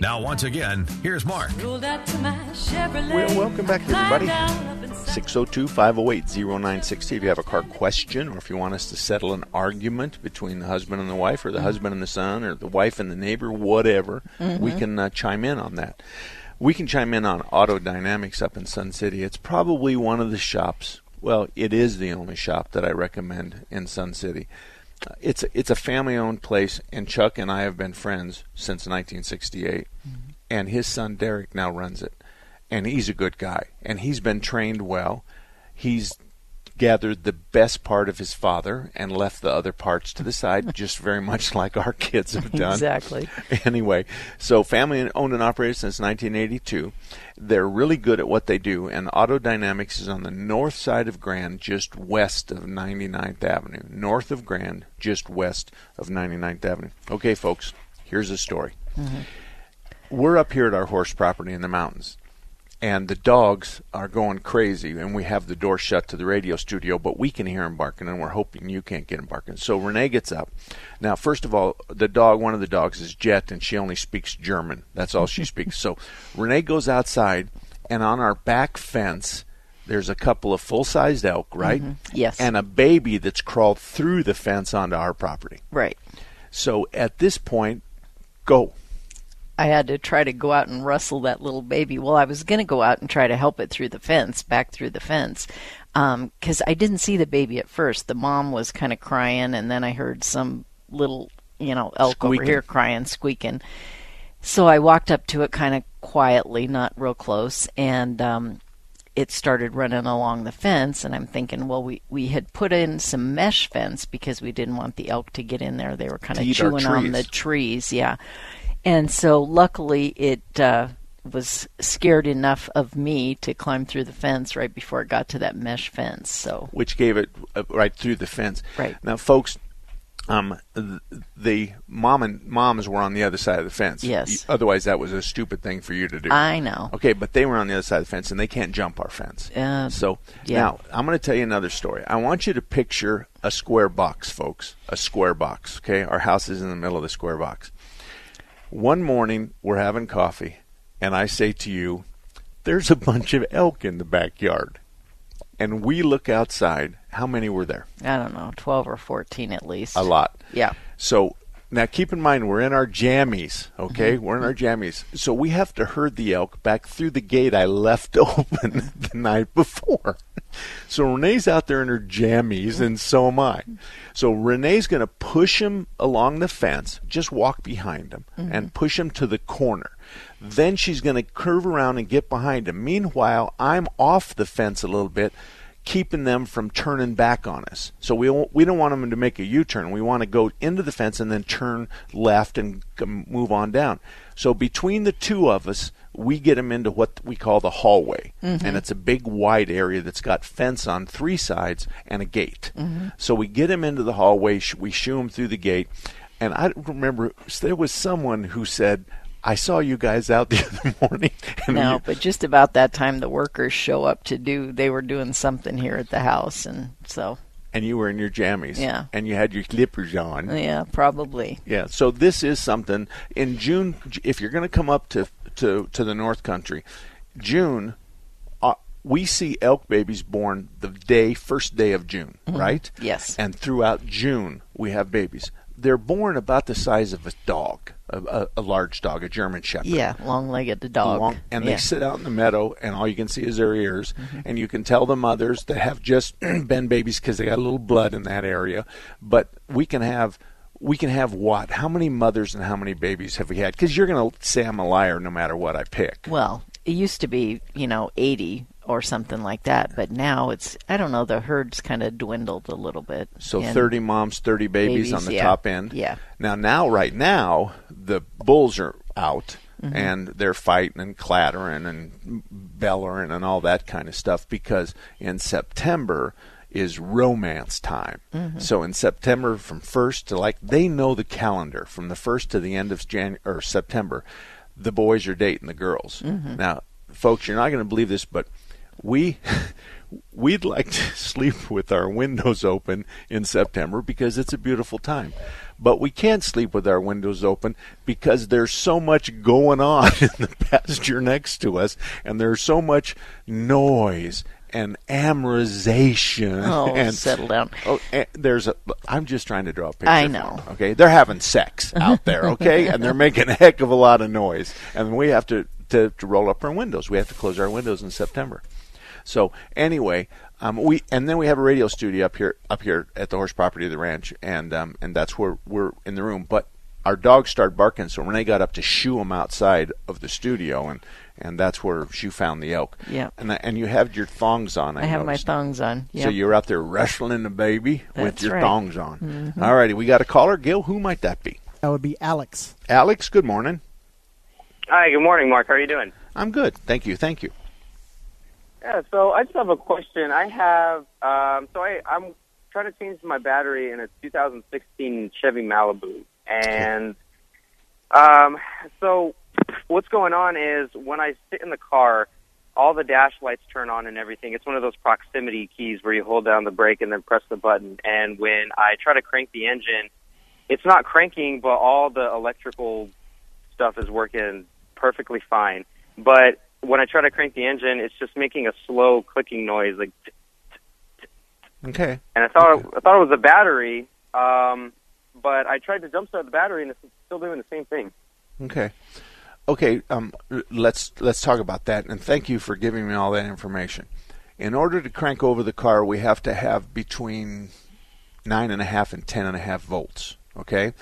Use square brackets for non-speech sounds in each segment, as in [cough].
Now, once again, here's Mark. Well, welcome back, everybody. 602 508 0960. If you have a car question or if you want us to settle an argument between the husband and the wife, or the husband and the son, or the wife and the neighbor, whatever, Mm-hmm. we can uh, chime in on that. We can chime in on Auto Dynamics up in Sun City. It's probably one of the shops, well, it is the only shop that I recommend in Sun City. It's it's a family owned place, and Chuck and I have been friends since 1968. Mm-hmm. And his son Derek now runs it, and he's a good guy, and he's been trained well. He's gathered the best part of his father and left the other parts to the side, [laughs] just very much like our kids have done. Exactly. [laughs] Anyway, so family owned and operated since 1982. They're really good at what they do, and Auto Dynamics is on the north side of Grand, just west of 99th Avenue. North of Grand, just west of 99th Avenue. Okay, folks, here's the story. Mm-hmm. We're up here at our horse property in the mountains and the dogs are going crazy and we have the door shut to the radio studio but we can hear them barking and we're hoping you can't get them barking. So renee gets up. Now first of all the dog one of the dogs is jet and she only speaks german. That's all she speaks. So renee goes outside and on our back fence there's a couple of full-sized elk right? Mm-hmm. Yes. and a baby that's crawled through the fence onto our property. Right. so at this point go I had to try to go out and wrestle that little baby. Well, I was going to go out and try to help it through the fence, back through the fence, because I didn't see the baby at first. The mom was kind of crying, and then I heard some little, you know, elk over here crying, squeaking. So I walked up to it kind of quietly, not real close, and um, it started running along the fence. And I'm thinking, well, we, we had put in some mesh fence because we didn't want the elk to get in there. They were kind of chewing on the trees, yeah. And so luckily it uh, was scared enough of me to climb through the fence right before it got to that mesh fence. So which gave it uh, right through the fence. Right. now, folks, um, th- the mom and moms were on the other side of the fence. Yes. Otherwise, that was a stupid thing for you to do. I know. Okay, but they were on the other side of the fence, and they can't jump our fence. Uh, so yeah. now I'm going to tell you another story. I want you to picture a square box, folks. A square box. Okay, our house is in the middle of the square box. One morning, we're having coffee, and I say to you, "There's a bunch of elk in the backyard." And we look outside. How many were there? I don't know, 12 or 14 at least. A lot. Yeah. So now keep in mind we're in our jammies, okay? Mm-hmm. We're in our jammies. So we have to herd the elk back through the gate I left [laughs] open the night before. So Renee's out there in her jammies and so am I. So Renee's going to push him along the fence, just walk behind him mm-hmm. and push him to the corner. Then she's going to curve around and get behind him. Meanwhile, I'm off the fence a little bit keeping them from turning back on us. So we don't, we don't want them to make a U-turn. We want to go into the fence and then turn left and move on down. So between the two of us, we get them into what we call the hallway, mm-hmm. and it's a big wide area that's got fence on three sides and a gate. Mm-hmm. So we get him into the hallway. We shoo him through the gate, and I remember there was someone who said. I saw you guys out [laughs] the other morning. No, you- but just about that time the workers show up to do, they were doing something here at the house. And so, and you were in your jammies. Yeah. And you had your slippers on. yeah, probably. Yeah. So this is something in June. If you're going to come up to to to the North Country, June, uh, we see elk babies born the day first day of June, right? Mm-hmm. Yes. And throughout June we have babies. They're born about the size of a dog, a, a, a large dog, a German Shepherd. Yeah, long-legged dog. Long- and yeah. they sit out in the meadow, and all you can see is their ears. Mm-hmm. And you can tell the mothers that have just [clears throat] been babies because they got a little blood in that area. But we can have. We can have what? How many mothers and how many babies have we had? Because you're going to say I'm a liar no matter what I pick. Well, it used to be, you know, 80 or something like that, but now it's I don't know, the herd's kind of dwindled a little bit. So And- 30 moms, 30 babies, Babies, on the yeah. top end. Yeah. Now, now, right now, the bulls are out Mm-hmm. and they're fighting and clattering and bellowing and all that kind of stuff because in September is romance time. Mm-hmm. So in September, from first to like they know the calendar from the first to the end of Jan or September, the boys are dating the girls. Mm-hmm. Now, folks, you're not going to believe this, but we [laughs] we'd like to [laughs] sleep with our windows open in September because it's a beautiful time. But we can't sleep with our windows open because there's so much going on [laughs] in the pasture next to us and there's so much noise and amorization Oh, and settle down. Oh, and there's a. I'm just trying to draw a picture. I know. them, okay, they're having sex out there. Okay, and they're making a heck of a lot of noise, and we have to, to to roll up our windows. We have to close our windows in September. So anyway, um, we and then we have a radio studio up here up here at the horse property of the ranch, and um, and that's where we're in the room. But our dogs started barking, so Renee got up to shoo them outside of the studio, and and that's where she found the elk. Yeah. and and you have your thongs on. I, I have my thongs on. So you're out there wrestling the baby with your right. thongs on. All righty, we got a caller. Gil, who might that be? That would be Alex. Alex, good morning. Hi, good morning, Mark. How are you doing? I'm good. Thank you. Thank you. Yeah, so I just have a question. I have, um, so I, I'm trying to change my battery in a 2016 Chevy Malibu. And um, so what's going on is when I sit in the car, all the dash lights turn on and everything. It's one of those proximity keys where you hold down the brake and then press the button. And when I try to crank the engine, it's not cranking, but all the electrical stuff is working perfectly fine. But when I try to crank the engine, it's just making a slow clicking noise, like, Okay. and I thought I thought it was a battery, um, but I tried to jumpstart the battery, and it's still doing the same thing. Okay. Okay. Um, let's let's talk about that. And thank you for giving me all that information. In order to crank over the car, we have to have between nine and a half and ten and a half volts. Okay.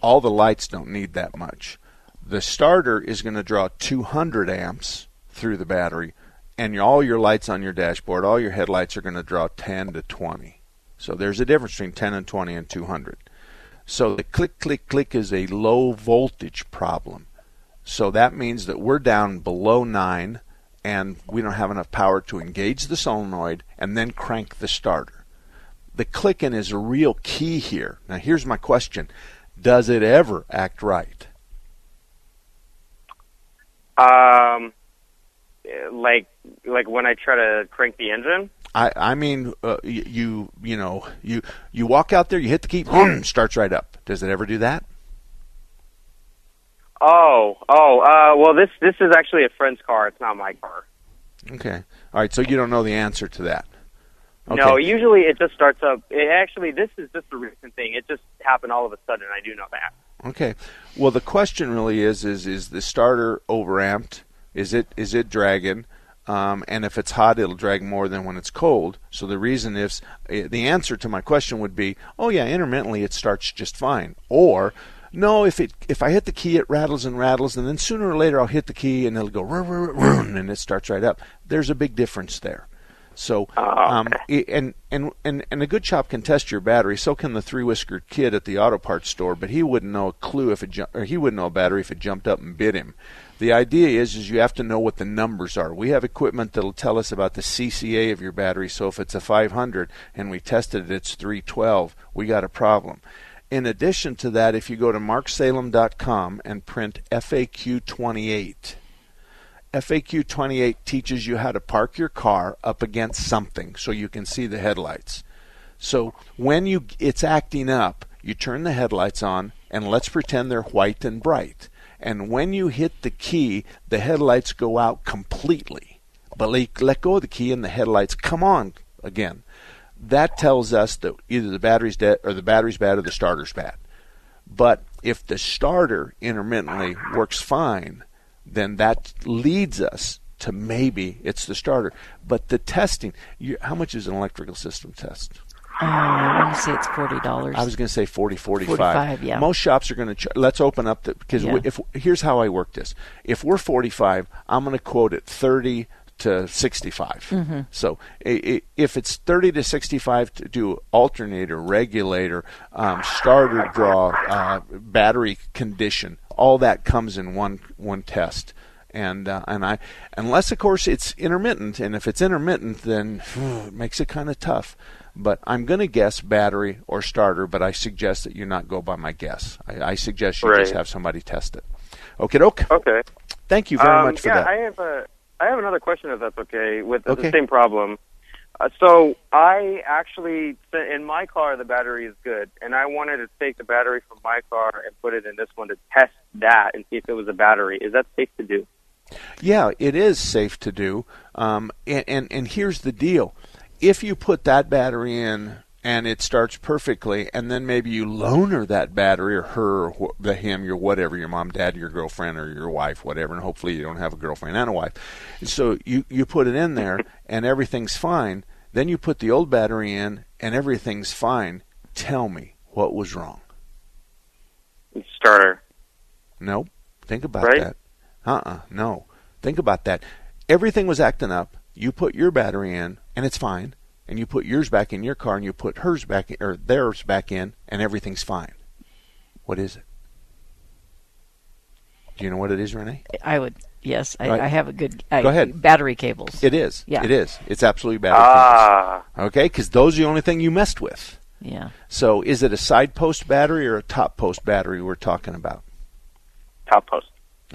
All the lights don't need that much. The starter is going to draw 200 amps through the battery, and all your lights on your dashboard, all your headlights are going to draw 10 to 20. So there's a difference between 10 and 20 and 200. So the click, click, click is a low voltage problem. So that means that we're down below 9 and we don't have enough power to engage the solenoid and then crank the starter. The clicking is a real key here. Now, here's my question Does it ever act right? Um, like like when I try to crank the engine. I, I mean, uh, you you know you you walk out there, you hit the key, starts right up. Does it ever do that? Oh, oh, uh, well, this this is actually a friend's car. It's not my car. Okay, all right. So you don't know the answer to that. Okay. No, usually it just starts up. It actually, this is just a recent thing. It just happened all of a sudden. I do know that. Okay. Well, the question really is: is is the starter overamped? Is it is it dragging? Um, and if it's hot, it'll drag more than when it's cold. So the reason is eh, the answer to my question would be: oh yeah, intermittently it starts just fine. Or no, if it if I hit the key, it rattles and rattles, and then sooner or later I'll hit the key and it'll go run, run, run, and it starts right up. There's a big difference there. So, um, and, and and and a good shop can test your battery. So can the three whiskered kid at the auto parts store. But he wouldn't know a clue if it ju- or he wouldn't know a battery if it jumped up and bit him. The idea is is you have to know what the numbers are. We have equipment that'll tell us about the CCA of your battery. So if it's a 500 and we tested it, it's 312. We got a problem. In addition to that, if you go to marksalem.com and print FAQ 28. FAQ 28 teaches you how to park your car up against something so you can see the headlights. So when you it's acting up, you turn the headlights on and let's pretend they're white and bright. And when you hit the key, the headlights go out completely. But like, let go of the key and the headlights come on again. That tells us that either the battery's dead or the battery's bad or the starter's bad. But if the starter intermittently works fine, then that leads us to maybe it's the starter. But the testing, you, how much is an electrical system test? Uh, want to say it's forty dollars. I was going to say 40, 45. 45, yeah. Most shops are going to. Ch- let's open up the because Yeah. if here's how I work this. If we're 45, I'm going to quote it 30 to 65. Mm-hmm. So if it's 30 to 65 to do alternator, regulator, um, starter draw, uh, battery condition, all that comes in one one test. And uh, and I unless of course it's intermittent, and if it's intermittent, then it makes it kind of tough. But I'm going to guess battery or starter, but I suggest that you not go by my guess. I, I suggest you just have somebody test it. Okay, doke. Okay. Thank you very Um, much for yeah, that. I have a I have another question if that's okay with the- Okay. the same problem. Uh, so I actually in my car the battery is good, and I wanted to take the battery from my car and put it in this one to test that and see if it was a battery. Is that safe to do? Yeah, it is safe to do. Um, and, and and here's the deal: if you put that battery in and it starts perfectly, and then maybe you loan her that battery or her or the him, your whatever, your mom, dad, your girlfriend, or your wife, whatever, and hopefully you don't have a girlfriend and a wife. So you you put it in there [laughs] and everything's fine. Then you put the old battery in and everything's fine. Tell me what was wrong. Starter. Nope. Think about Right? that. Uh-uh. No. Think about that. Everything was acting up. You put your battery in, and it's fine. And you put yours back in your car, and you put hers back in, or theirs back in, and everything's fine. What is it? Do you know what it is, Renee? I would. Yes, I, Right. I have a good. I, Go ahead. Battery cables. It is. Yeah. It is. It's absolutely battery Ah, cables. Okay, because those are the only thing you messed with. Yeah. So, is it a side post battery or a top post battery we're talking about? top post.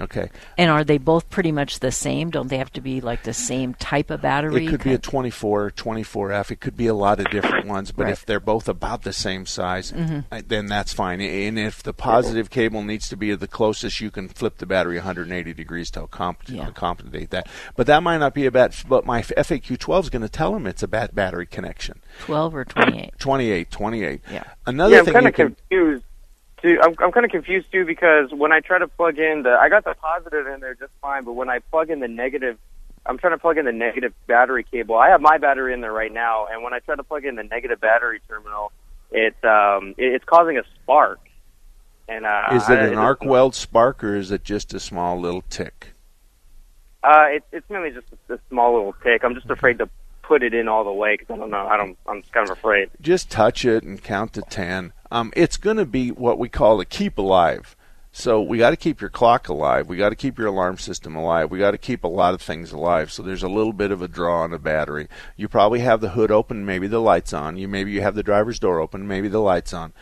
Okay. And are they both pretty much the same? Don't they have to be like the same type of battery? It could be a 24 24F. It could be a lot of different ones, but Right. if they're both about the same size, uh, then that's fine. And if the positive cable needs to be the closest, you can flip the battery 180 degrees to accomp- Yeah. that. But that might not be a bad. But my FAQ 12 is going to tell them it's a bad battery connection. twelve or twenty-eight. 28, 28. Yeah. Another yeah, I'm thing kind of confused. Too. I'm, I'm kind of confused too because when I try to plug in the, I got the positive in there just fine, but when I plug in the negative, I'm trying to plug in the negative battery cable. I have my battery in there right now, and when I try to plug in the negative battery terminal, it um, it, it's causing a spark. And uh, Is it I- an arc weld spark or is it just a small little tick? Uh, it, it's mainly just a, a small little tick. I'm just afraid to put it in all the way because I don't know. I don't. I'm kind of afraid. just touch it and count to 10. Um, it's going to be what we call a keep alive. So we got to keep your clock alive. We got to keep your alarm system alive. We got to keep a lot of things alive. So there's a little bit of a draw on a battery. You probably have the hood open, maybe the lights on. You maybe you have the driver's door open, maybe the lights on.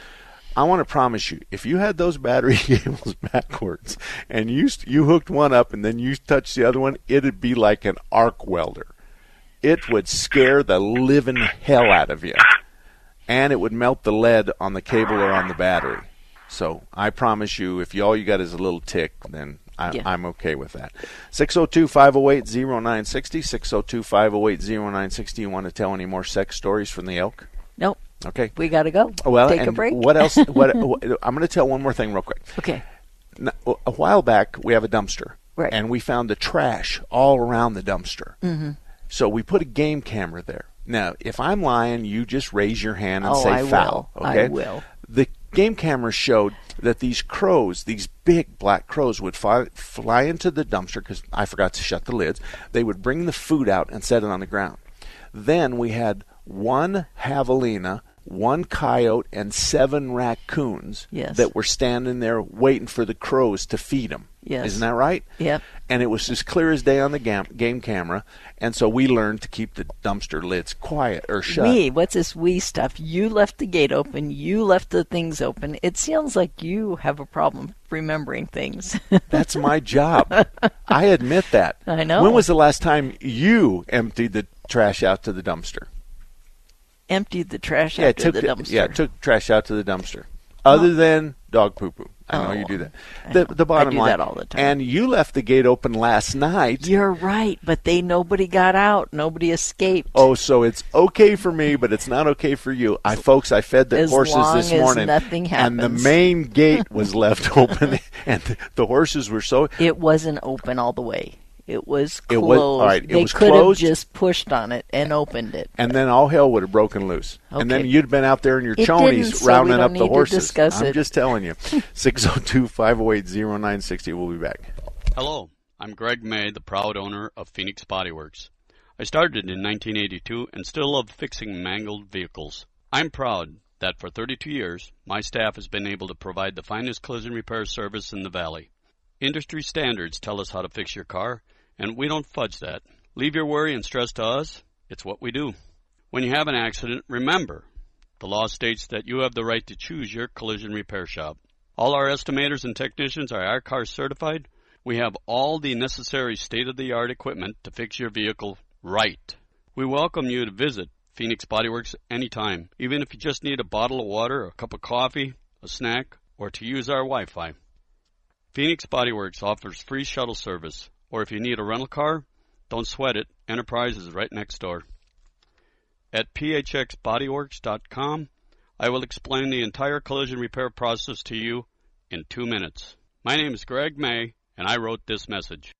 I want to promise you, if you had those battery [laughs] cables backwards and you you hooked one up and then you touched the other one, it'd be like an arc welder. It would scare the living hell out of you and it would melt the lead on the cable or on the battery. So I promise you, if you, all you got is a little tick, then I, Yeah. I'm okay with that. 602 508 0960. 602 508 0960. You want to tell any more sex stories from the elk? Nope. Okay. We got to go. Well, take a break. what else? What, [laughs] I'm going to tell one more thing real quick. Okay. A while back, we have a dumpster, Right. and we found the trash all around the dumpster. Mm-hmm. So we put a game camera there. Now, if I'm lying, you just raise your hand and Oh, say I foul. will. I will. The game camera showed that these crows, these big black crows, would fly, fly into the dumpster because I forgot to shut the lids. They would bring the food out and set it on the ground. Then we had one javelina, one coyote, and seven raccoons Yes. that were standing there waiting for the crows to feed them. Yes. Isn't that right? Yep. And it was as clear as day on the gam- game camera, and so we learned to keep the dumpster lids quiet or shut. We, what's this we stuff? You left the gate open. You left the things open. It sounds like you have a problem remembering things. [laughs] That's my job. I admit that. I know. When was the last time you emptied the trash out to the dumpster? Emptied the trash yeah, after took the dumpster. yeah, took trash out to the dumpster. other than dog poo poo. I know you Oh, do that. The, the bottom I do line, that all the time. And you left the gate open last night. You're right, but they nobody got out. Nobody escaped. Oh, so it's okay for me, but it's not okay for you. I, folks, I fed the As horses this morning, nothing and the main gate was [laughs] left open, [laughs] and the, the horses were so. It wasn't open all the way. It was It was- all right, it they was could closed. have just pushed on it and opened it. And then all hell would have broken loose. And then Okay. you'd been out there in your It chonies so rounding up the need to horses. discuss I'm it. just telling you. [laughs] 602 508 0960. We'll be back. Hello, I'm Greg May, the proud owner of Phoenix Body Works. I started in 1982 and still love fixing mangled vehicles. I'm proud that for 32 years, my staff has been able to provide the finest collision repair service in the valley. Industry standards tell us how to fix your car, and we don't fudge that. Leave your worry and stress to us. It's what we do. When you have an accident, remember, the law states that you have the right to choose your collision repair shop. All our estimators and technicians are our car certified. We have all the necessary state of the art equipment to fix your vehicle right. We welcome you to visit Phoenix Bodyworks anytime, even if you just need a bottle of water, a cup of coffee, a snack, or to use our Wi Fi. Phoenix Bodyworks offers free shuttle service, or if you need a rental car, don't sweat it. Enterprise is right next door. At phxbodyworks.com, I will explain the entire collision repair process to you in two minutes. My name is Greg May, and I wrote this message.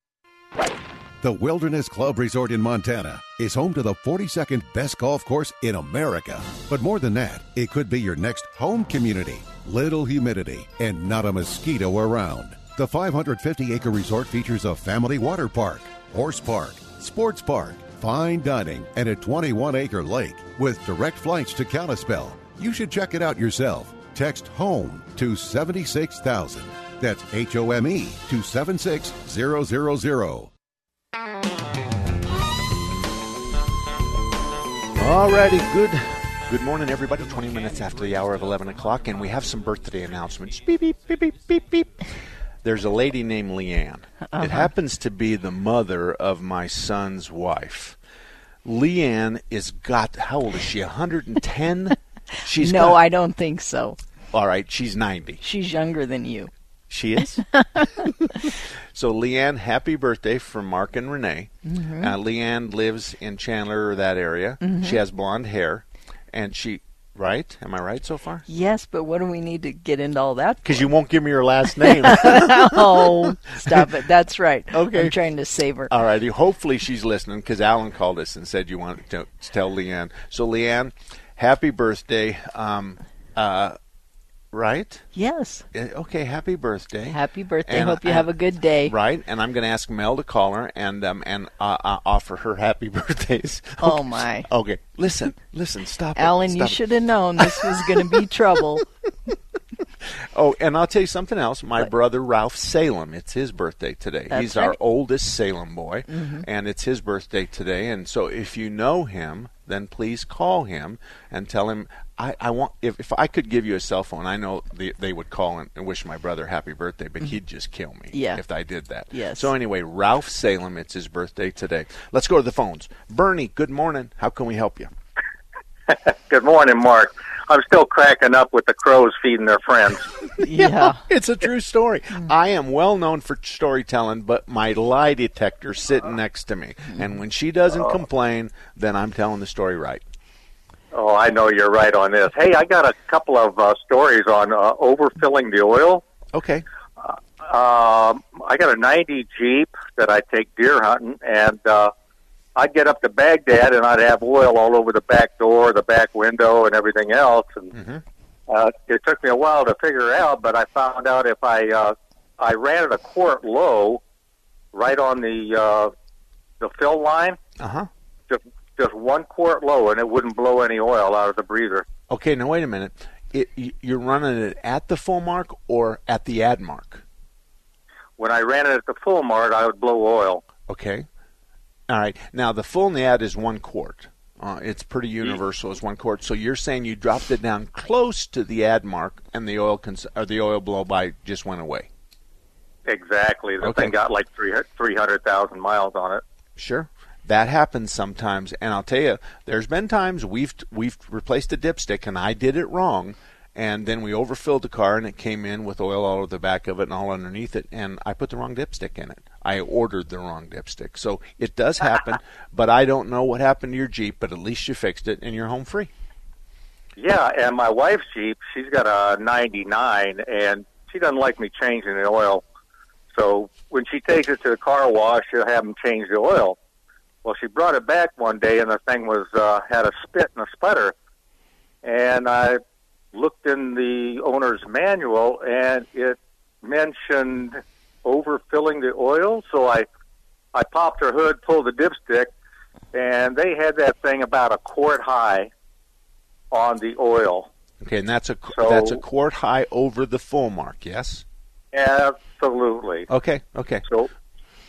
The Wilderness Club Resort in Montana is home to the 42nd best golf course in America. But more than that, it could be your next home community. Little humidity and not a mosquito around. The 550 acre resort features a family water park, horse park, sports park, fine dining, and a 21 acre lake with direct flights to Kalispell. You should check it out yourself. Text HOME to 76000. That's H O M E to 76000. Alrighty, good. Good morning, everybody. 20 minutes after the hour of 11 o'clock, and we have some birthday announcements. Beep, beep, beep, beep, beep, beep. There's a lady named Leanne. Uh-huh. It happens to be the mother of my son's wife. Leanne is got, how old is she? 110? [laughs] She's no, got- I don't think so. All right, she's 90. She's younger than you. She is. [laughs] so, Leanne, happy birthday from Mark and Renee. Mm-hmm. Uh, Leanne lives in Chandler or that area. She has blonde hair, and she. Right? Am I right so far? Yes, but what do we need to get into all that? Because you won't give me your last name. [laughs] oh, stop it. That's right. Okay. I'm trying to save her. All righty. Hopefully she's listening because Alan called us and said you want to tell Leanne. So Leanne, happy birthday. Um, uh, right? yes. Uh, Okay. Happy birthday. Happy birthday. And Hope you I- have a good day. Right, and I'm going to ask Mel to call her and um, and uh, uh, offer her happy [laughs] birthdays. Oh, my. Okay, listen, listen, stop. Alan, you stop it. should have known this was going to be [laughs] trouble. Oh, and I'll tell you something else. My brother Ralph Salem, it's his birthday today. That's He's our right. Mm-hmm. oldest Salem boy, and it's his birthday today. And so, if you know him, then please call him and tell him I, I want. If, if I could give you a cell phone, I know the, they would call and, and wish my brother happy birthday, but he'd just kill me Mm-hmm. Yeah. if I did that. Yes. So anyway, Ralph Salem, it's his birthday today. Let's go to the phones. Bernie, good morning. How can we help you? [laughs] Good morning, Mark. I'm still cracking up with the crows feeding their friends. [laughs] [laughs] Yeah. it's a true story. I am well known for storytelling, but my lie detector's sitting next to me, and when she doesn't complain, then I'm telling the story right. Oh, I know you're right on this. Hey, I got a couple of uh, stories on uh, overfilling the oil. Okay. Um, I got a 90 Jeep that I take deer hunting, and uh, I'd get up to Baghdad and I'd have oil all over the back door, the back window, and everything else. And uh, it took me a while to figure out, but I found out if I uh, I ran it a quart low, right on the uh, the fill line, Uh huh. just just one quart low, and it wouldn't blow any oil out of the breather. Okay. Now wait a minute. It, you're running it at the full mark or at the add mark? When I ran it at the full mart, I would blow oil. Okay. All right. Now the full in the add is one quart. Uh, it's pretty universal as one quart. So you're saying you dropped it down close to the add mark, and the oil cons- or the oil blow by just went away. Exactly. The Okay. thing got like three three hundred thousand miles on it. Sure. That happens sometimes, and I'll tell you, there's been times we've we've replaced a dipstick, and I did it wrong, and then we overfilled the car, and it came in with oil all over the back of it and all underneath it, and I put the wrong dipstick in it. I ordered the wrong dipstick, so it does happen. [laughs] but I don't know what happened to your Jeep, but at least you fixed it, and you're home free. Yeah, and my wife's Jeep, she's got a 99, and she doesn't like me changing the oil. So when she takes it to the car wash, she'll have them change the oil. Well, she brought it back one day, and the thing was uh, had a spit and a sputter. And I looked in the owner's manual, and it mentioned overfilling the oil. So I, I popped her hood, pulled the dipstick, and they had that thing about a quart high on the oil. Okay, and that's a So- that's a quart high over the full mark. Yes. Absolutely. Okay. Okay. So,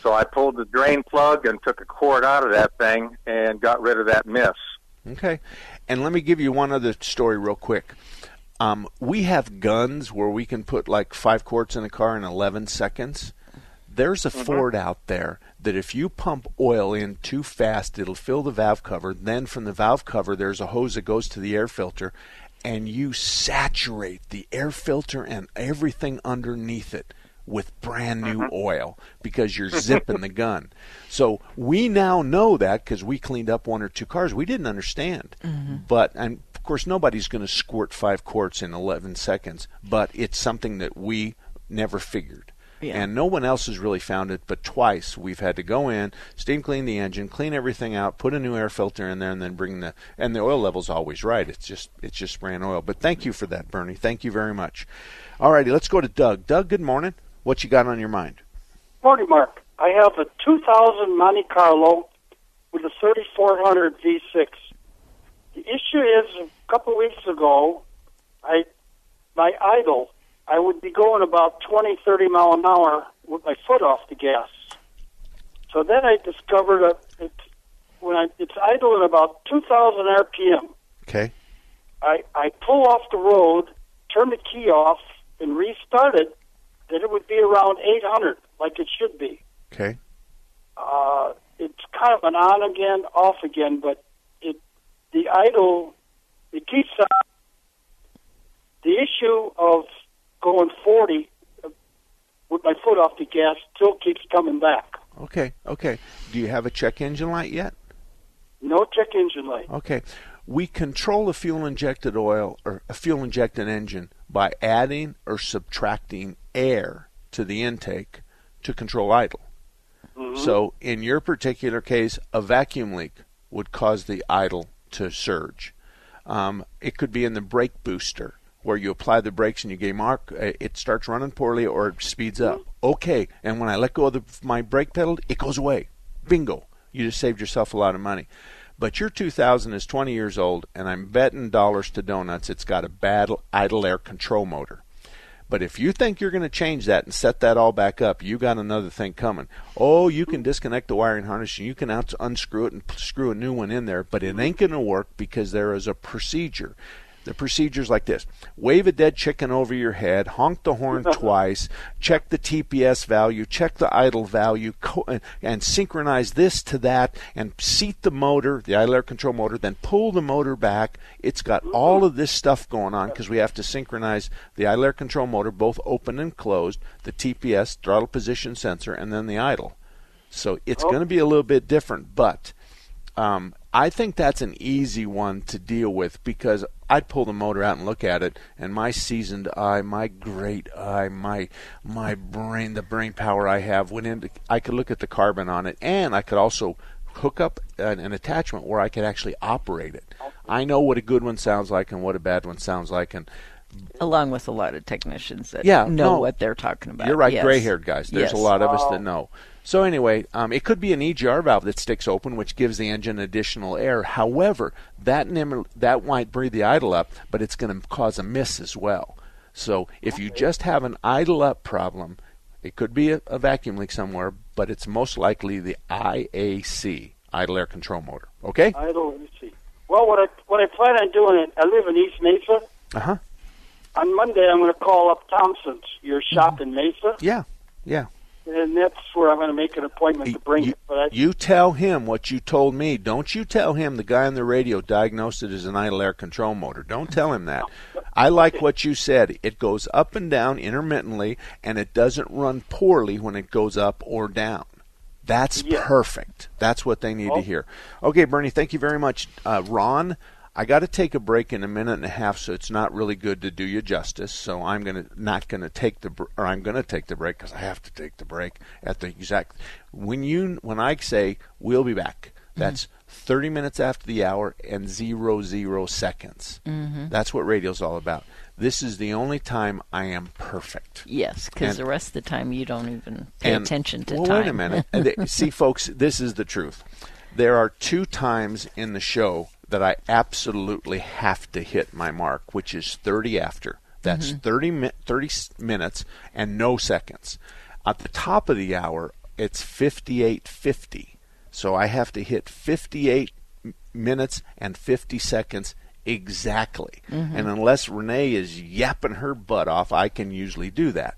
so I pulled the drain plug and took a quart out of that thing and got rid of that mess. Okay. And let me give you one other story real quick. Um, we have guns where we can put like five quarts in a car in 11 seconds. There's a mm-hmm. Ford out there that if you pump oil in too fast, it'll fill the valve cover. Then from the valve cover, there's a hose that goes to the air filter, and you saturate the air filter and everything underneath it with brand new mm-hmm. oil because you're [laughs] zipping the gun. So we now know that because we cleaned up one or two cars. We didn't understand, mm-hmm. but and of course nobody's going to squirt five quarts in 11 seconds. But it's something that we never figured. Yeah. And no one else has really found it, but twice we've had to go in, steam clean the engine, clean everything out, put a new air filter in there, and then bring the and the oil level's always right. It's just it's just brand oil. But thank you for that, Bernie. Thank you very much. All righty, let's go to Doug. Doug, good morning. What you got on your mind? Morning, Mark. I have a 2000 Monte Carlo with a 3400 V6. The issue is, a couple of weeks ago, I my idle, I would be going about 20, 30 mile an hour with my foot off the gas. So then I discovered that it, when I, it's idle at about 2,000 RPM. Okay. I, I pull off the road, turn the key off, and restart it, then it would be around 800, like it should be. Okay. Uh, it's kind of an on again, off again, but the idle it keeps on. The issue of going 40 uh, with my foot off the gas still keeps coming back. Okay. Okay. Do you have a check engine light yet? No check engine light. Okay. We control a fuel injected oil or a fuel injected engine by adding or subtracting air to the intake to control idle. So, in your particular case, a vacuum leak would cause the idle to surge. Um, it could be in the brake booster where you apply the brakes and you get mark, uh, it starts running poorly or it speeds up. Okay, and when I let go of the, my brake pedal, it goes away. Bingo. You just saved yourself a lot of money. But your 2000 is 20 years old, and I'm betting dollars to donuts it's got a bad idle air control motor. But if you think you're going to change that and set that all back up, you got another thing coming. Oh, you can disconnect the wiring harness and you can unscrew it and screw a new one in there, but it ain't going to work because there is a procedure. The procedure's like this wave a dead chicken over your head, honk the horn [laughs] twice, check the TPS value, check the idle value, co- and, and synchronize this to that, and seat the motor, the idle air control motor, then pull the motor back. It's got all of this stuff going on because we have to synchronize the idle air control motor, both open and closed, the TPS, throttle position sensor, and then the idle. So it's going to be a little bit different, but um, I think that's an easy one to deal with because I'd pull the motor out and look at it, and my seasoned eye, my great eye, my my brain, the brain power I have went into. I could look at the carbon on it, and I could also hook up an, an attachment where I could actually operate it. I know what a good one sounds like and what a bad one sounds like, and Along with a lot of technicians that Yeah, know no. what they're talking about. You're right, Yes. gray-haired guys. There's Yes. a lot of us that oh. know. So anyway, um, it could be an EGR valve that sticks open, which gives the engine additional air. However, that nim- that might breathe the idle up, but it's going to cause a miss as well. So if you just have an idle up problem, it could be a, a vacuum leak somewhere, but it's most likely the IAC, idle air control motor. Okay? Idle. Let's. Well, what I what I plan on doing, it. I live in East Mesa. Uh huh. On Monday, I'm going to call up Thompson's, your shop in Mesa, Yeah. Yeah. And that's where I'm going to make an appointment to bring it. But I, You tell him what you told me. Don't you tell him the guy on the radio diagnosed it as an idle air control motor. Don't tell him that. I like what you said. It goes up and down intermittently, and it doesn't run poorly when it goes up or down. That's perfect. That's what they need Oh. to hear. Okay, Bernie, thank you very much. Uh, Ron, I got to take a break in a minute and a half, so it's not really good to do you justice. So I'm gonna not gonna take the or I'm gonna take the break because I have to take the break at the exact when you when I say we'll be back. That's 30 minutes after the hour and zero zero seconds. Mhm. That's what radio's all about. This is the only time I am perfect. Yes, because the rest of the time you don't even pay and- attention to well, time. wait a minute. See, [laughs] folks, this is the truth. There are two times in the show that I absolutely have to hit my mark, which is 30 after. That's Mhm. 30, mi- 30 s- minutes and no seconds. At the top of the hour, it's 58.50. So I have to hit 58 minutes and 50 seconds exactly. Mhm. And unless Renee is yapping her butt off, I can usually do that.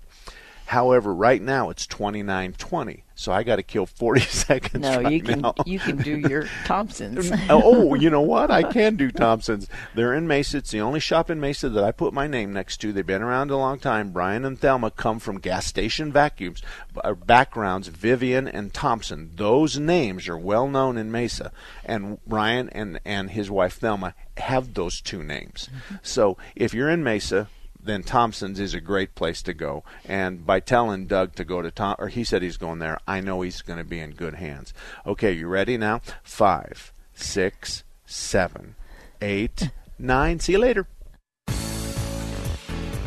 However, right now it's 29:20, so I got to kill 40 [laughs] seconds no, right you can now. you can do your [laughs] Thompsons. [laughs] oh, you know what? I can do Thompsons. They're in Mesa. It's the only shop in Mesa that I put my name next to. They've been around a long time. Brian and Thelma come from gas station vacuums uh, backgrounds. Vivian and Thompson. Those names are well known in Mesa, and Brian and and his wife Thelma have those two names. So if you're in Mesa. Then Thompson's is a great place to go, and by telling Doug to go to Tom, or he said he's going there, I know he's going to be in good hands. Okay, you ready now? Five, six, seven, eight, nine. See you later.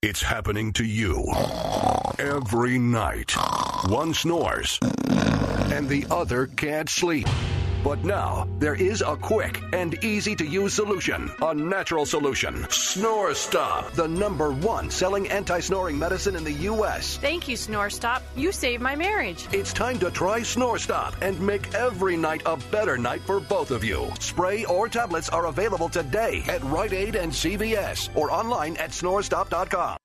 It's happening to you every night. One snores and the other can't sleep. But now there is a quick and easy to use solution, a natural solution. Snore Stop, the number one selling anti snoring medicine in the U.S. Thank you, Snore Stop. You saved my marriage. It's time to try Snore Stop and make every night a better night for both of you. Spray or tablets are available today at Rite Aid and CVS or online at snorestop.com.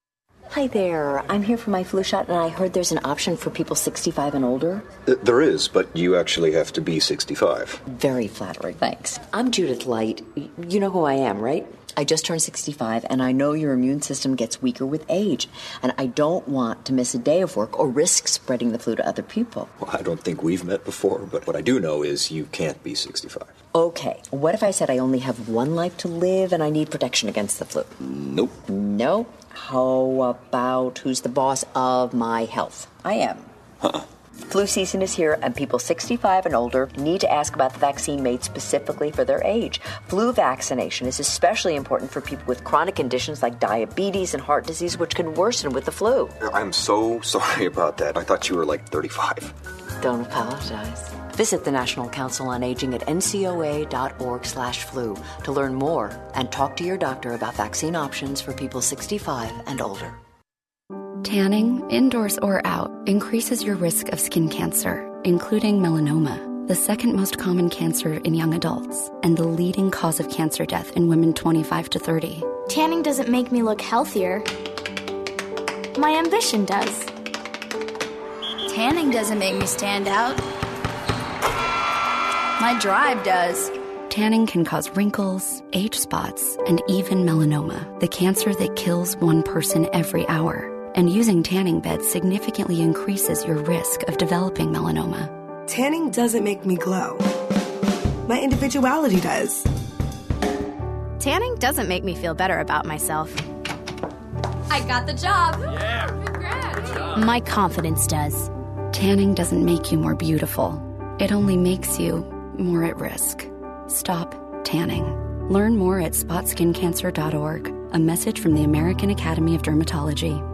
Hi there. I'm here for my flu shot, and I heard there's an option for people 65 and older. Uh, There is, but you actually have to be 65. Very flattering. Thanks. I'm Judith Light. You know who I am, right? I just turned 65, and I know your immune system gets weaker with age. And I don't want to miss a day of work or risk spreading the flu to other people. Well, I don't think we've met before, but what I do know is you can't be 65. Okay, what if I said I only have one life to live and I need protection against the flu? Nope. No. How about who's the boss of my health? I am. Huh. Flu season is here, and people 65 and older need to ask about the vaccine made specifically for their age. Flu vaccination is especially important for people with chronic conditions like diabetes and heart disease, which can worsen with the flu. I'm so [laughs] sorry about that. I thought you were like 35. Don't apologize. Visit the National Council on Aging at ncoa.org/flu to learn more and talk to your doctor about vaccine options for people 65 and older. Tanning, indoors or out, increases your risk of skin cancer, including melanoma, the second most common cancer in young adults, and the leading cause of cancer death in women 25 to 30. Tanning doesn't make me look healthier. My ambition does. Tanning doesn't make me stand out. My drive does. Tanning can cause wrinkles, age spots, and even melanoma, the cancer that kills one person every hour. And using tanning beds significantly increases your risk of developing melanoma. Tanning doesn't make me glow. My individuality does. Tanning doesn't make me feel better about myself. I got the job. Yeah. Congrats. My confidence does. Tanning doesn't make you more beautiful, it only makes you more at risk. Stop tanning. Learn more at spotskincancer.org. A message from the American Academy of Dermatology.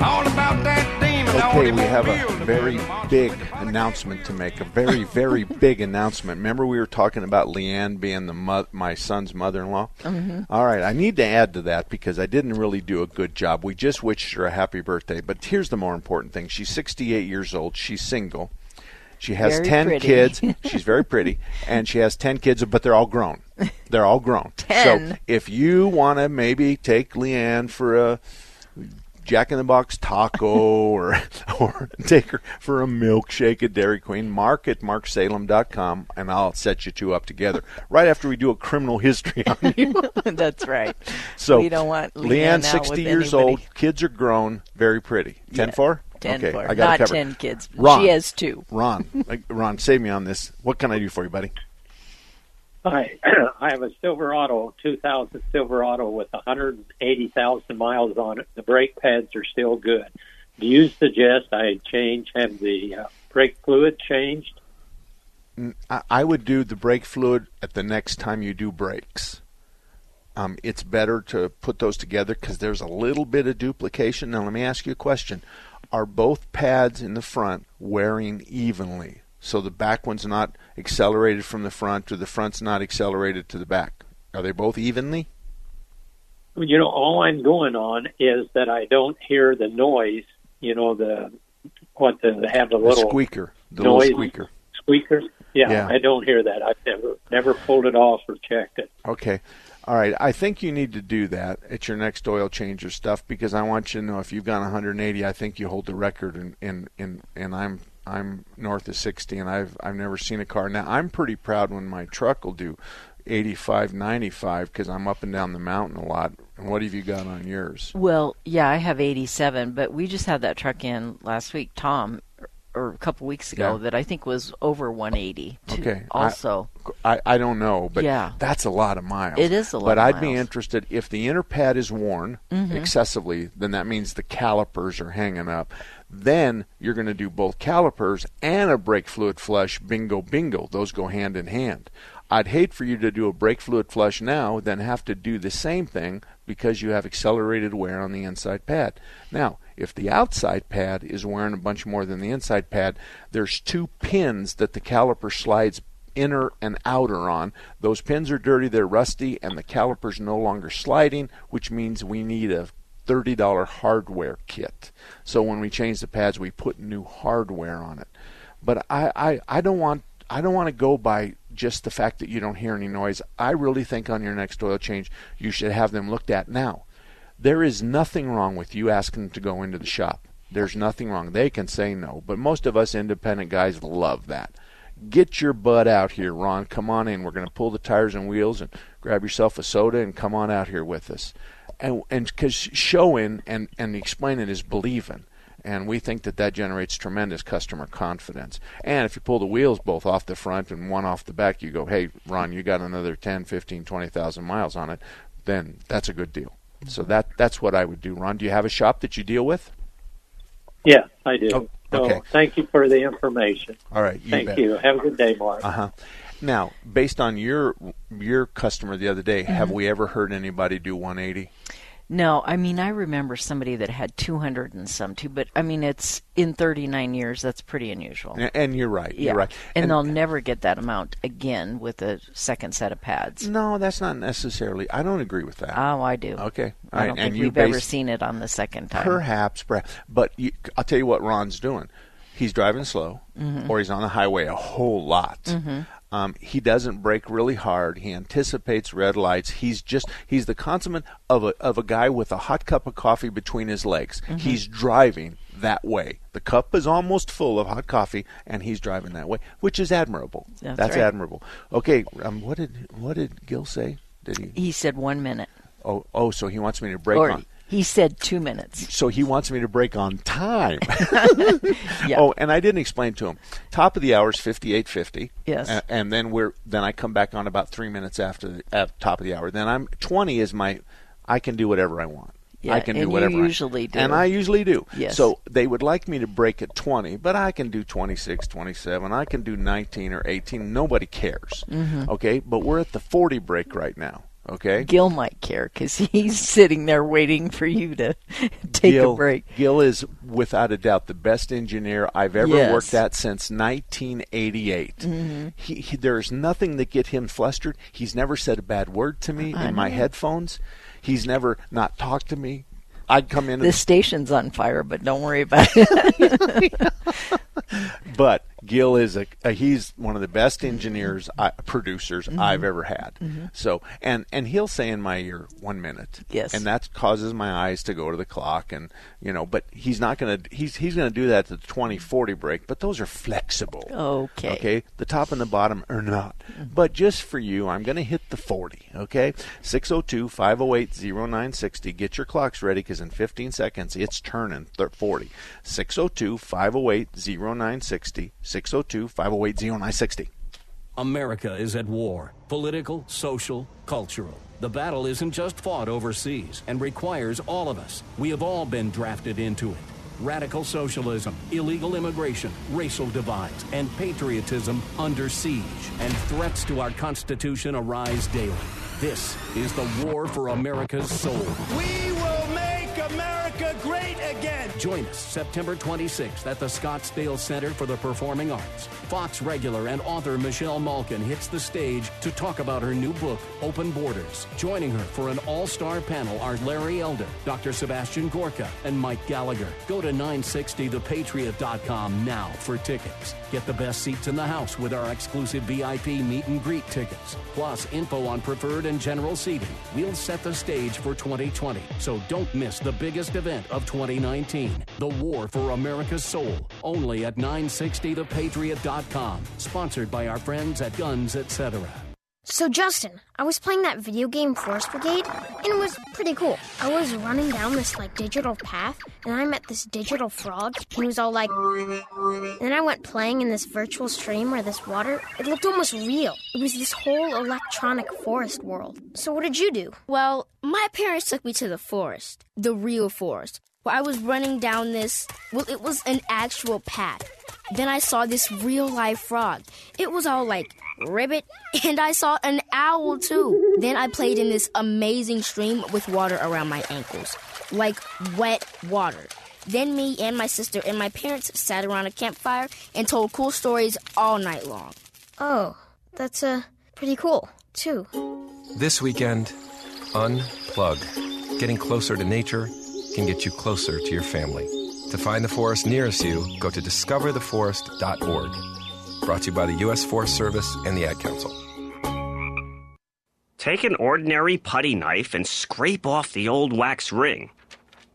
Okay, we have a very big announcement to make. A very, very [laughs] big announcement. Remember, we were talking about Leanne being the mo- my son's mother-in-law. Mhm. All right, I need to add to that because I didn't really do a good job. We just wished her a happy birthday, but here's the more important thing: she's 68 years old. She's single. She has Very 10 pretty. kids. [laughs] She's very pretty, and she has 10 kids, but they're all grown. They're all grown. [laughs] So if you want to maybe take Leanne for a Jack in the Box taco [laughs] or or take her for a milkshake at Dairy Queen, mark at marksalem.com and I'll set you two up together right after we do a criminal history on you. [laughs] That's right. So we don't want Leanne, Leanne, 60 years anybody. old, kids are grown, very pretty. 10 Yeah, 4? 10 okay, for. I got Not 10 kids. Ron, She has two. Ron, [laughs] Ron, save me on this. What can I do for you, buddy? Hi, [clears throat] I have a Silverado, 2000 Silverado with 180,000 miles on it. The brake pads are still good. Do you suggest I change, have the uh, brake fluid changed? Mm, I, I would do the brake fluid at the next time you do brakes. Um, it's better to put those together because there's a little bit of duplication. Now, let me ask you a question: Are both pads in the front wearing evenly? So the back one's not accelerated from the front, or the front's not accelerated to the back. Are they both evenly? You know, all I'm going on is that I don't hear the noise. You know, the what the they have the The little squeaker, the noise little squeaker. squeaker. Yeah, Yeah. I don't hear that. I've never never pulled it off or checked it. Okay. All right. I think you need to do that at your next oil change or stuff because I want you to know if you've gone 180, I think you hold the record and and in, and I'm I'm north of 60 and I've I've never seen a car. Now, I'm pretty proud when my truck will do 85, 95 because I'm up and down the mountain a lot. And what have you got on yours? Well, yeah, I have 87, but we just had that truck in last week, Tom, or, a couple weeks ago, Yeah. that I think was over 180. too, Okay. Also, I, I don't know, but Yeah. that's a lot of miles. It is a lot But I'd be interested if the inner pad is worn Mhm. excessively, then that means the calipers are hanging up. Then you're going to do both calipers and a brake fluid flush. Bingo, bingo. Those go hand in hand. I'd hate for you to do a brake fluid flush now, then have to do the same thing because you have accelerated wear on the inside pad. Now, if the outside pad is wearing a bunch more than the inside pad, there's two pins that the caliper slides inner and outer on. Those pins are dirty, they're rusty, and the caliper's no longer sliding, which means we need a $30 hardware kit. So when we change the pads, we put new hardware on it. But I, I, I don't want I don't want to go by just the fact that you don't hear any noise. I really think on your next oil change you should have them looked at now. There is nothing wrong with you asking them to go into the shop. There's nothing wrong. They can say no, but most of us independent guys love that. Get your butt out here, Ron. Come on in. We're going to pull the tires and wheels and grab yourself a soda and come on out here with us. And and because showing and and explaining is believing, and we think that that generates tremendous customer confidence. And if you pull the wheels both off the front and one off the back, you go, hey, Ron, you got another 10, 15, 20,000 miles on it, then that's a good deal. So that that's what I would do. Ron, do you have a shop that you deal with? Yeah, I do. Oh, So okay. thank you for the information. All right. You Thank bet. you. Have a good day, Mark. Uh huh. Now, based on your your customer the other day, have Mhm. we ever heard anybody do 180? No, I mean, I remember somebody that had 200 and some too, but I mean, it's in 39 years, that's pretty unusual. And- And you're right. Yeah. You're right. And, they'll never get that amount again with a second set of pads. No, that's not necessarily. I don't agree with that. Oh, I do. Okay. All I don't and think we've ever seen it on the second time. Perhaps, perhaps. But you, I'll tell you what Ron's doing. He's driving slow, Mhm. or he's on the highway a whole lot. Mhm. Um, he doesn't brake really hard. He anticipates red lights. He's just he's the consummate of a of a guy with a hot cup of coffee between his legs. Mm-hmm. He's driving that way. The cup is almost full of hot coffee, and he's driving that way, which is admirable. That's right. admirable. Okay, um, what did what did Gil say? Did he? He said one minute. Oh, oh, so he wants me to break or on. He said two minutes. So he wants me to break on time. [laughs] [laughs] Yeah. Oh, and I didn't explain to him. Top of the hour is fifty-eight fifty. Yes. A- and then we're then I come back on about three minutes after the at top of the hour. Then I'm twenty is my. I can do whatever I want. Yeah, I can do you whatever. I- usually do. And I usually do. Yes. So they would like me to break at 20, but I can do 26, 27. I can do 19 or 18. Nobody cares. Mhm. Okay? But we're at the 40 break right now. Okay? Gil might care because he's sitting there waiting for you to [laughs] take Gil, a break. Gil is without a doubt the best engineer I've ever Yes. worked at since 1988. Mhm. He, he, there's nothing that get him flustered. He's never said a bad word to me I in my know. headphones. He's never not talked to me. I'd come in. The station's on fire, but don't worry about it. [laughs] [laughs] but Gil is a, a he's one of the best engineers I, producers Mhm. I've ever had. Mhm. So and and he'll say in my ear one minute. Yes. And that causes my eyes to go to the clock and you know, but he's not going to he's he's going to do that to the 2040 break, but those are flexible. Okay. Okay. The top and the bottom are not. But just for you, I'm going to hit the 40, okay? 602-508-0960. Get your clocks ready cuz in 15 seconds it's turning thir- 40. 602-508-0960. 602-508-0960. America is at war political, social, cultural. The battle isn't just fought overseas and requires all of us. We have all been drafted into it. Radical socialism, illegal immigration, racial divides, and patriotism under siege, and threats to our Constitution arise daily. This is the war for America's soul. We will make America great again. Join us September 26th at the Scottsdale Center for the Performing Arts. Fox regular and author Michelle Malkin hits the stage to talk about her new book, Open Borders. Joining her for an all star panel are Larry Elder, Dr. Sebastian Gorka, and Mike Gallagher. Go to 960thepatriot.com now for tickets. Get the best seats in the house with our exclusive VIP meet and greet tickets, plus info on preferred and general seating. We'll set the stage for 2020, so don't miss the biggest event of 2019 The War for America's Soul, only at 960thepatriot.com. Sponsored by our friends at Guns Etc. So, Justin, I was playing that video game Forest Brigade, and it was pretty cool. I was running down this like digital path, and I met this digital frog, and he was all like. Then I went playing in this virtual stream where this water, it looked almost real. It was this whole electronic forest world. So, what did you do? Well, my parents took me to the forest, the real forest, where I was running down this. Well, it was an actual path. Then I saw this real life frog. It was all like ribbit, [laughs] and I saw an owl too. Then I played in this amazing stream with water around my ankles, like wet water. Then me and my sister and my parents sat around a campfire and told cool stories all night long. Oh, that's uh, pretty cool, too. This weekend, unplug. Getting closer to nature can get you closer to your family. To find the forest nearest you, go to discovertheforest.org. Brought to you by the U.S. Forest Service and the Ad Council. Take an ordinary putty knife and scrape off the old wax ring.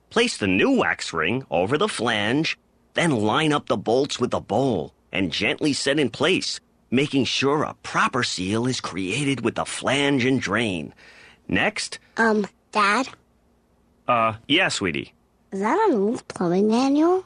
Place the new wax ring over the flange, then line up the bolts with the bowl and gently set in place, making sure a proper seal is created with the flange and drain. Next, Um, Dad, uh, yeah, sweetie. is that an old plumbing manual?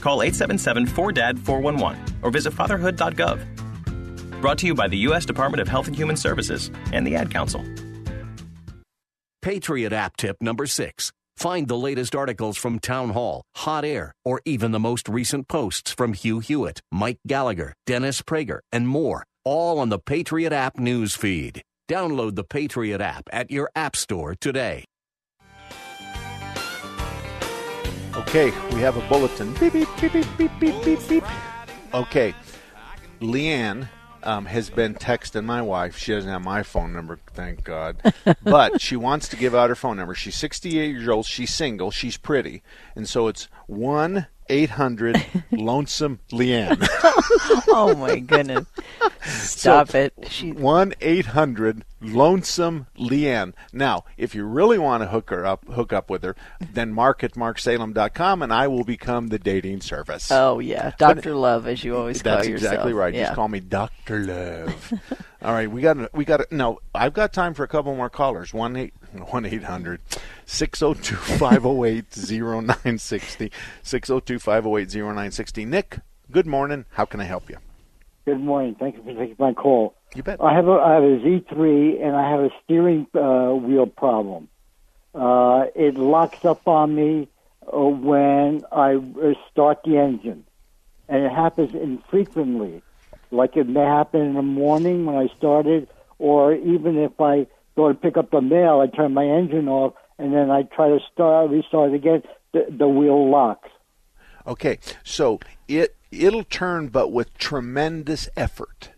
Call 877 4DAD 411 or visit fatherhood.gov. Brought to you by the U.S. Department of Health and Human Services and the Ad Council. Patriot app tip number six. Find the latest articles from Town Hall, Hot Air, or even the most recent posts from Hugh Hewitt, Mike Gallagher, Dennis Prager, and more all on the Patriot app news feed. Download the Patriot app at your app store today. Okay, we have a bulletin. Beep, beep, beep, beep, beep, beep, beep, beep. Okay, Leanne um, has been texting my wife. She doesn't have my phone number, thank God. [laughs] but she wants to give out her phone number. She's 68 years old. She's single. She's pretty. And so it's 1 800 [laughs] Lonesome Leanne. [laughs] oh, my goodness. Stop So, it. She, 1 800 Lonesome Leanne. Now, if you really want to hook her up, hook up with her, then mark at marksalem.com and I will become the dating service. oh, yeah. Dr. Love, as you always call yourself. That's exactly right. Yeah. Just call me Doctor Love. [laughs] All right, we got we got no. I've got time for a couple more callers. One eight one eight hundred six zero two five zero eight zero nine sixty six zero two five zero eight zero nine sixty. Nick, good morning. How can I help you? Good morning. Thank you for taking my call. You bet. I have a I have a Z3 and I have a steering uh, wheel problem. Uh, it locks up on me uh, when I uh, start the engine, and it happens infrequently. Like it may happen in the morning when I started, or even if I go to pick up the mail, I turn my engine off, and then I try to start restart again. The, the wheel locks. Okay, so it it'll turn, but with tremendous effort.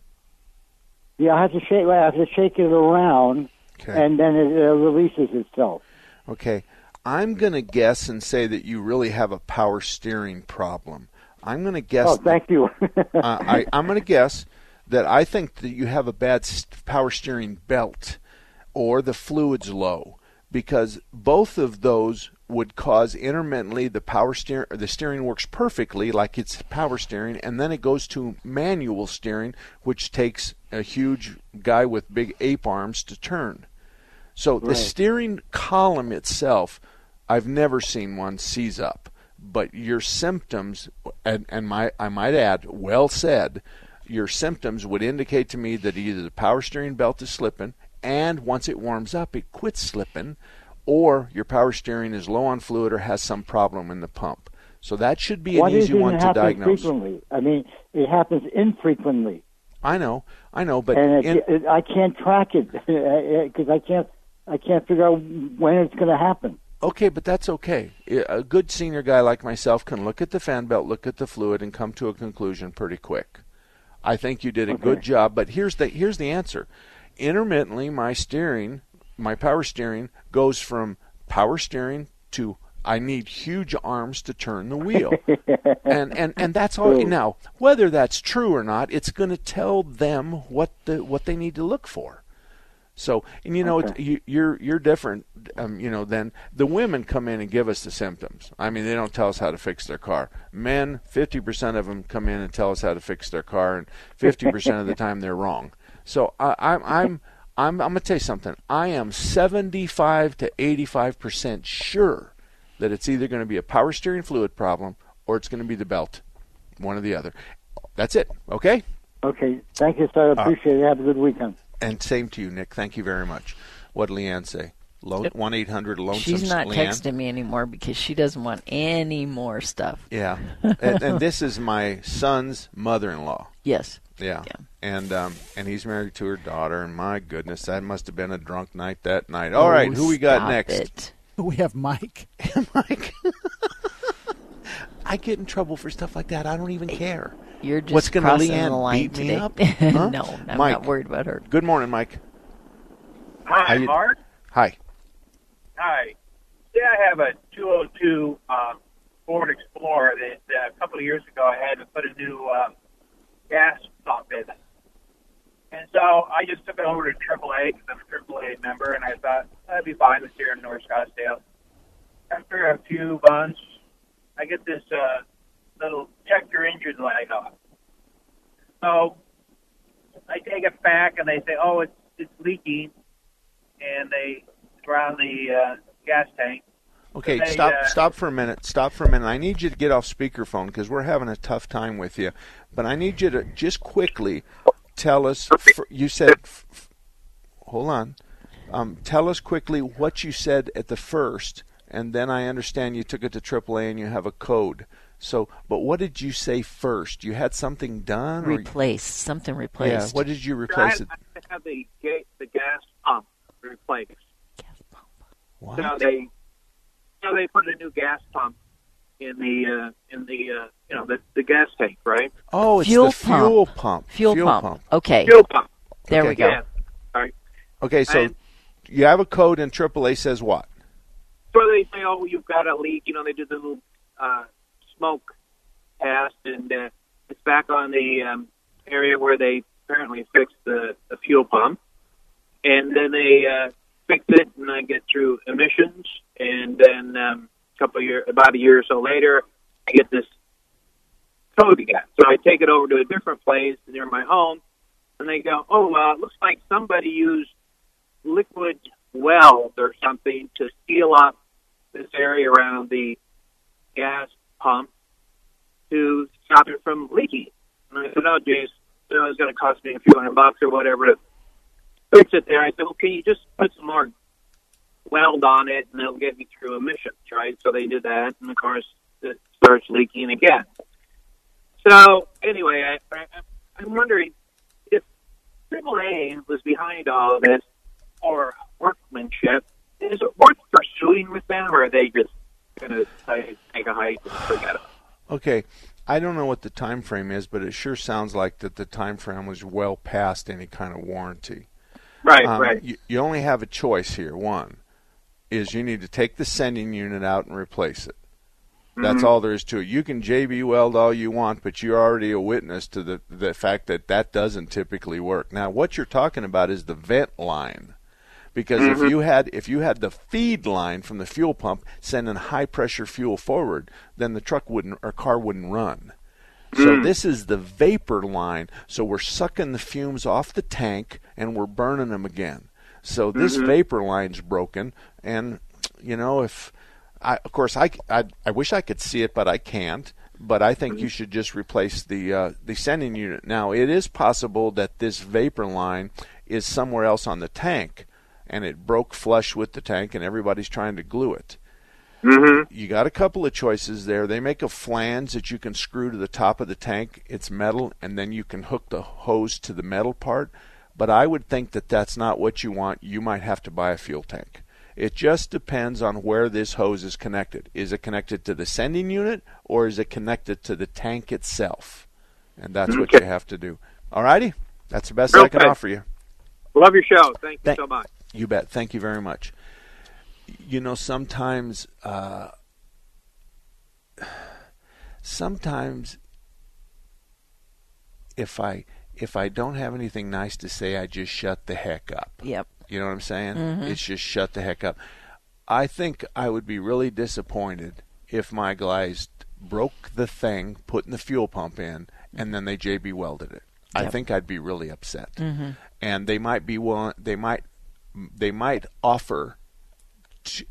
Yeah, I have to shake. I have to shake it around, Okay. and then it uh, releases itself. Okay, I'm going to guess and say that you really have a power steering problem. I'm going to guess. Oh, thank you. [laughs] uh, I, I'm going to guess that I think that you have a bad power steering belt or the fluid's low because both of those would cause intermittently the power steer the steering works perfectly like it's power steering and then it goes to manual steering which takes a huge guy with big ape arms to turn so the steering column itself, I've never seen one seize up. But your symptoms, and, and my, I might add, well said, your symptoms would indicate to me that either the power steering belt is slipping, and once it warms up, it quits slipping, or your power steering is low on fluid or has some problem in the pump. So that should be Why an does easy one to diagnose. frequently? I mean, it happens infrequently, I know, I know, but and it, in- it, I can't track it [laughs] because I can't. I can't figure out when it's going to happen. Okay, but that's okay. A good senior guy like myself can look at the fan belt, look at the fluid, and come to a conclusion pretty quick. I think you did a good job, but here's the here's the answer. Intermittently, my steering, my power steering, goes from power steering to I need huge arms to turn the wheel, [laughs] and and and that's all. Now, whether that's true or not, it's going to tell them what the what they need to look for. So, and you know, Okay. you, you're you're different, um, you know, than the women come in and give us the symptoms. I mean, they don't tell us how to fix their car. Men, fifty percent of them come in and tell us how to fix their car, and fifty percent of the [laughs] time they're wrong. So, I, I'm I'm I'm I'm gonna tell you something. I am seventy-five to eighty-five percent sure that it's either going to be a power steering fluid problem or it's going to be the belt, one or the other. That's it. Okay. Okay, thank you, sir. I Uh, appreciate it. Have a good weekend. And same to you, Nick. Thank you very much. What did Leanne say? One eight hundred lonesome. She's not Leanne? texting me anymore because she doesn't want any more stuff. Yeah, [laughs] and, and this is my son's mother-in-law. Yes. Yeah. And um, and he's married to her daughter. And my goodness, that must have been a drunk night that night. All Oh, right, who we got next? it. [laughs] We have Mike. [laughs] Mike. [laughs] I get in trouble for stuff like that. I don't even care. You're just What's going to crossing Leanne the line beat me today. up? Huh? no, I'm Mike. not worried about her. Good morning, Mike. Hi, you- Mark. Hi. Hi. Yeah, I have a 202 um, Ford Explorer that uh, a couple of years ago I had to put a new um, gas pump in. And so I just took it over to AAA because I'm a AAA member, and I thought that'd be fine with here in North Scottsdale. After a few months, I get this uh, little check your engine light off. So I take it back, and they say, "Oh, it's it's leaking," and they around the uh, gas tank. Okay, They, stop uh, stop for a minute. Stop for a minute. I need you to get off speakerphone because we're having a tough time with you. But I need you to just quickly tell us. f you said, f- f- hold on. Um, tell us quickly what you said at the first and then I understand you took it to AAA and you have a code. So, but what did you say first? You had something done? Or Replaced. Something replaced. Yeah. What did you So I replace it? I had to have the ga- the gas pump replaced. What? So they, so they put a new gas pump in the uh, in the uh, you know the, the gas tank, right? Oh, it's Fuel the fuel pump. Fuel, pump. pump. Okay. Fuel pump. There Okay. we go. Yeah. All right. Okay, so And- you have a code and AAA says what? So they say, oh, you've got a leak. You know, they do the little uh, smoke test, and uh, it's back on the um, area where they apparently fixed the, the fuel pump. And then they uh, fix it, and I get through emissions. And then um, a couple of years, about a year or so later, I get this code again. So I take it over to a different place near my home, and they go, oh, uh, it looks like somebody used liquid weld or something to seal up this area around the gas pump to stop it from leaking. And I said, oh, geez, you it's going to cost me a few hundred bucks or whatever to fix it there. I said, well, can you just put some more weld on it and it'll get me through emissions, right? So they did that, and of course, it starts leaking again. So anyway, I, I, I'm wondering if AAA was behind all of this or workmanship. Is it worth pursuing with them, or are they just going to take a hike and forget it? Okay, I don't know what the time frame is, but it sure sounds like that the time frame was well past any kind of warranty. Right, Um, right. You, you only have a choice here. One is you need to take the sending unit out and replace it. That's Mhm. all there is to it. You can JB weld all you want, but you're already a witness to the the fact that that doesn't typically work. Now, what you're talking about is the vent line, because Mhm. if you had if you had the feed line from the fuel pump sending high pressure fuel forward, then the truck wouldn't or car wouldn't run. So Mm. this is the vapor line. So we're sucking the fumes off the tank and we're burning them again. So this Mhm. vapor line's broken, and you know if I, of course I, I I wish I could see it, but I can't. But I think you should just replace the uh, the sending unit. Now it is possible that this vapor line is somewhere else on the tank, and it broke flush with the tank, and everybody's trying to glue it Mm-hmm. you got a couple of choices there. They make a flange that you can screw to the top of the tank. It's metal, and then you can hook the hose to the metal part. But I would think that that's not what you want. You might have to buy a fuel tank. It just depends on where this hose is connected. Is it connected to the sending unit, or is it connected to the tank itself? And that's what you have to do. All righty, that's the best I can offer you. Love your show. Thank you Thank- so much. You bet. Thank you very much. You know, sometimes, uh, sometimes, if I if I don't have anything nice to say, I just shut the heck up. Yep. You know what I'm saying? Mhm. It's just shut the heck up. I think I would be really disappointed if my guys broke the thing, putting the fuel pump in, and then they JB welded it. I think I'd be really upset. Mhm. And they might be willing. They might. They might offer,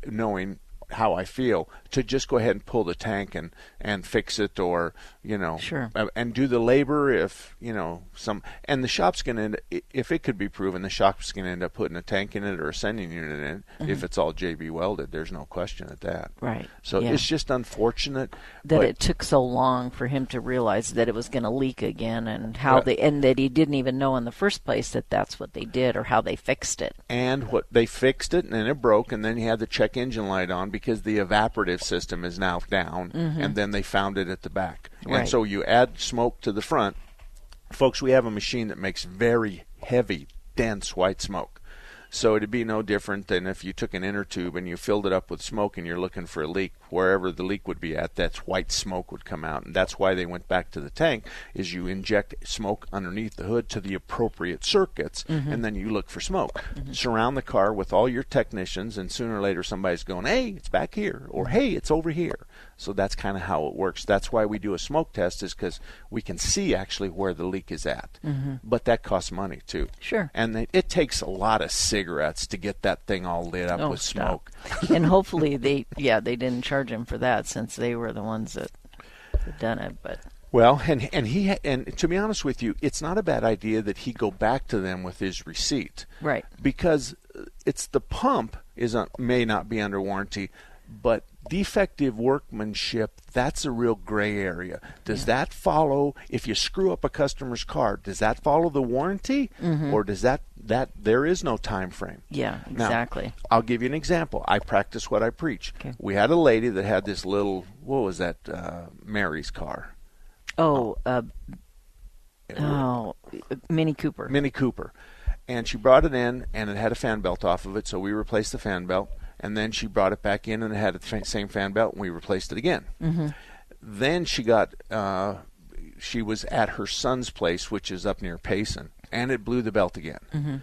knowing how I feel, to just go ahead and pull the tank and and fix it, or you know, Sure. uh, and do the labor if you know some. And the shop's gonna end. If it could be proven, the shop's gonna end up putting a tank in it or a sending unit in. it If it's all JB welded, there's no question at that. Right. So Yeah. it's just unfortunate that it took so long for him to realize that it was going to leak again and how Right. they and that he didn't even know in the first place that that's what they did or how they fixed it. and what they fixed it and then it broke and then he had the check engine light on because the evaporative system is now down Mhm. and then they found it at the back. And so you add smoke to the front. Folks we have a machine that makes very heavy dense white smoke so it'd be no different than if you took an inner tube and you filled it up with smoke and you're looking for a leak. Wherever the leak would be at that's white smoke would come out. And that's why they went back to the tank is you inject smoke underneath the hood to the appropriate circuits Mhm. and then you look for smoke. Surround the car with all your technicians and sooner or later somebody's going hey it's back here or hey it's over here so that's kind of how it works that's why we do a smoke test is because we can see actually where the leak is at Mhm. but that costs money too Sure. and it, it takes a lot of cigarettes to get that thing all lit up Oh, with smoke [laughs] and hopefully [laughs] they yeah they didn't charge him for that since they were the ones that had done it. But Well, and and he and to be honest with you, it's not a bad idea that he go back to them with his receipt, Right. Because uh, it's the pump is un- may not be under warranty. But defective workmanship, that's a real gray area. Does that follow if you screw up a customer's car, does that follow the warranty Mhm. or does that that there is no time frame? Yeah, Now, exactly. I'll give you an example. I practice what I preach. We had a lady that had this little what was that uh, Mary's car? Oh, uh, oh, Mini Cooper. Mini Cooper. And she brought it in, and it had a fan belt off of it, so we replaced the fan belt. And then she brought it back in, and it had the fa- same fan belt, and we replaced it again. Mhm. Then she got, uh, she was at her son's place, which is up near Payson, and it blew the belt again. Mhm.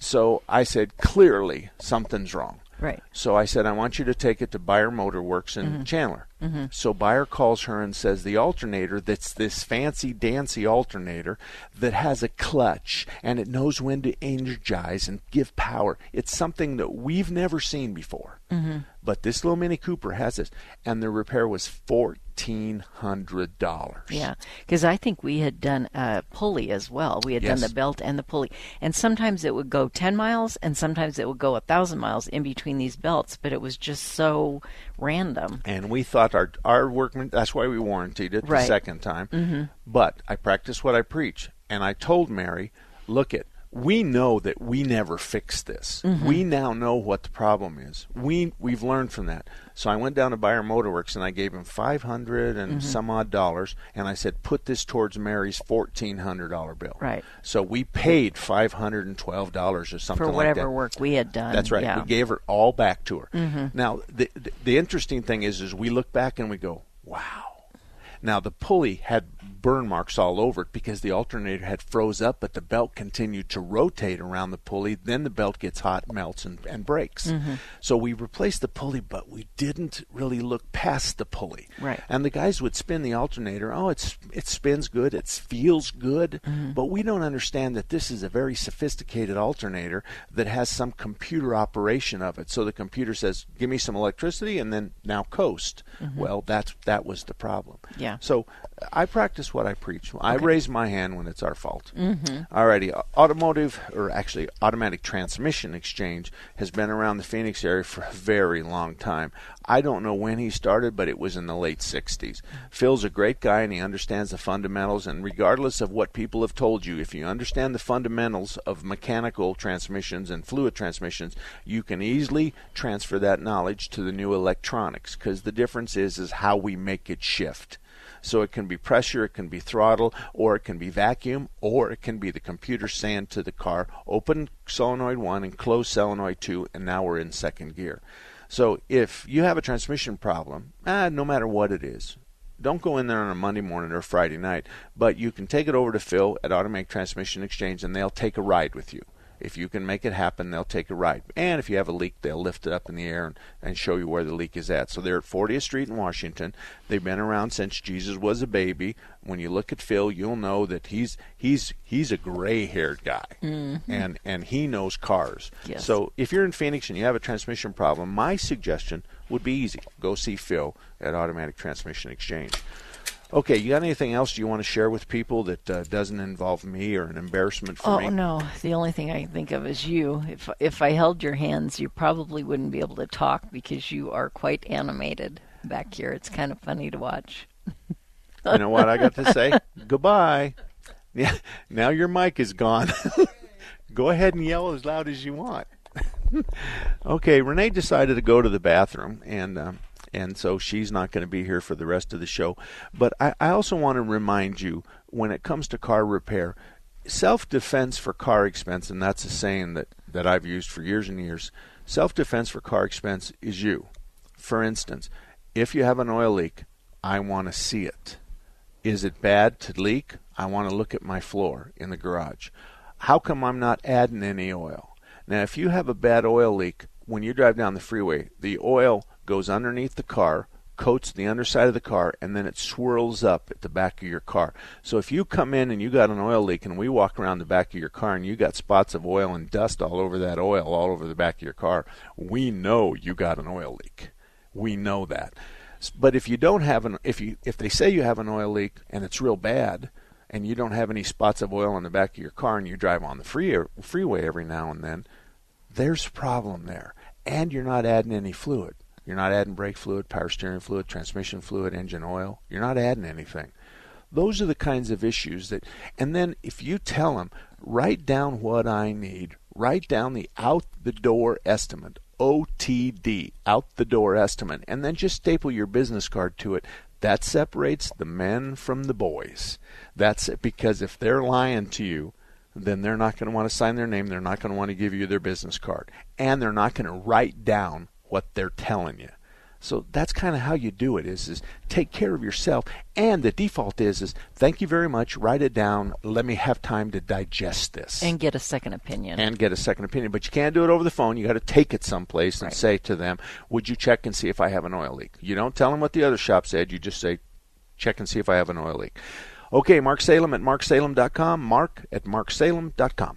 So I said, clearly something's wrong. Right. So I said, I want you to take it to Buyer Motor Works in Mhm. Chandler. Mhm. So Buyer calls her and says the alternator that's this fancy dancy alternator that has a clutch and it knows when to energize and give power. It's something that we've never seen before. Mhm. But this little Mini Cooper has this, and the repair was fourteen hundred dollars. Yeah, because I think we had done a pulley as well. We had done the belt and the pulley, and sometimes it would go ten miles, and sometimes it would go a thousand miles in between these belts. But it was just so random. And we thought our our workman. That's why we warranted it the second time. Mhm. But I practice what I preach, and I told Mary, "Look it, we know that we never fixed this. Mhm. We now know what the problem is. We we've learned from that." So I went down to Buyer Motorworks and I gave him five hundred and Mhm. some odd dollars, and I said, "Put this towards Mary's fourteen hundred dollar bill." Right. So we paid five hundred and twelve dollars or something For whatever work we had done, That's right. yeah. We gave her all back to her. Mhm. Now, the, the the interesting thing is, is we look back and we go, "Wow." Now the pulley had burn marks all over it because the alternator had froze up, but the belt continued to rotate around the pulley. Then the belt gets hot, melts, and, and breaks. Mhm. So we replaced the pulley, but we didn't really look past the pulley. Right. And the guys would spin the alternator. Oh, it's it spins good. It feels good. Mhm. But we don't understand that this is a very sophisticated alternator that has some computer operation of it. So the computer says, "Give me some electricity," and then now coast. Mhm. Well, that's that was the problem. Yeah. So I practice what I preach. I Okay. raise my hand when it's our fault. Mhm. Alrighty, automotive or actually automatic transmission exchange has been around the Phoenix area for a very long time. I don't know when he started, but it was in the late 60s. Phil's a great guy and he understands the fundamentals and regardless of what people have told you, if you understand the fundamentals of mechanical transmissions and fluid transmissions, you can easily transfer that knowledge to the new electronics because the difference is is how we make it shift. So it can be pressure, it can be throttle, or it can be vacuum, or it can be the computer saying to the car, open solenoid 1 and close solenoid 2, and now we're in second gear. So if you have a transmission problem, ah, no matter what it is, don't go in there on a Monday morning or Friday night, but you can take it over to Phil at Automatic Transmission Exchange and they'll take a ride with you. If you can make it happen, they'll take a ride. And if you have a leak, they'll lift it up in the air and, and show you where the leak is at. So they're at 40th Street in Washington. They've been around since Jesus was a baby. When you look at Phil, you'll know that he's he's he's a gray-haired guy, Mhm. and and he knows cars. Yes. So if you're in Phoenix and you have a transmission problem, my suggestion would be easy: go see Phil at Automatic Transmission Exchange. Okay, you got anything else you want to share with people that uh, doesn't involve me or an embarrassment for Oh me? Oh no, the only thing I can think of is you. If if I held your hands, you probably wouldn't be able to talk because you are quite animated back here. It's kind of funny to watch. You know what I got to say? [laughs] Goodbye. Yeah, now your mic is gone. [laughs] go ahead and yell as loud as you want. [laughs] okay, Renee decided to go to the bathroom, and um, and so she's not going to be here for the rest of the show. But I, I also want to remind you when it comes to car repair, self defense for car expense, and that's a saying that, that I've used for years and years. Self defense for car expense is you. For instance, if you have an oil leak, I want to see it. Is it bad to leak? I want to look at my floor in the garage. How come I'm not adding any oil? Now, if you have a bad oil leak, when you drive down the freeway, the oil goes underneath the car, coats the underside of the car, and then it swirls up at the back of your car. So if you come in and you got an oil leak, and we walk around the back of your car and you got spots of oil and dust all over that oil, all over the back of your car, we know you got an oil leak. We know that. But if you don't have an if you if they say you have an oil leak and it's real bad and you don't have any spots of oil on the back of your car and you drive on the free freeway every now and then, there's a problem there. And you're not adding any fluid. You're not adding brake fluid, power steering fluid, transmission fluid, engine oil. You're not adding anything. Those are the kinds of issues that, and then if you tell them, write down what I need, write down the out the door estimate, OTD, out the door estimate, and then just staple your business card to it. That separates the men from the boys. That's it, because if they're lying to you, then they're not going to want to sign their name. They're not going to want to give you their business card. And they're not going to write down what they're telling you. So that's kind of how you do it is is take care of yourself. And the default is is thank you very much write it down let me have time to digest this. And get a second opinion. And get a second opinion. But you can't do it over the phone. You got to take it someplace and Right. say to them would you check and see if I have an oil leak? You don't tell them what the other shop said. You just say check and see if I have an oil leak. Okay Mark Salem at marksalem.com mark at marksalem.com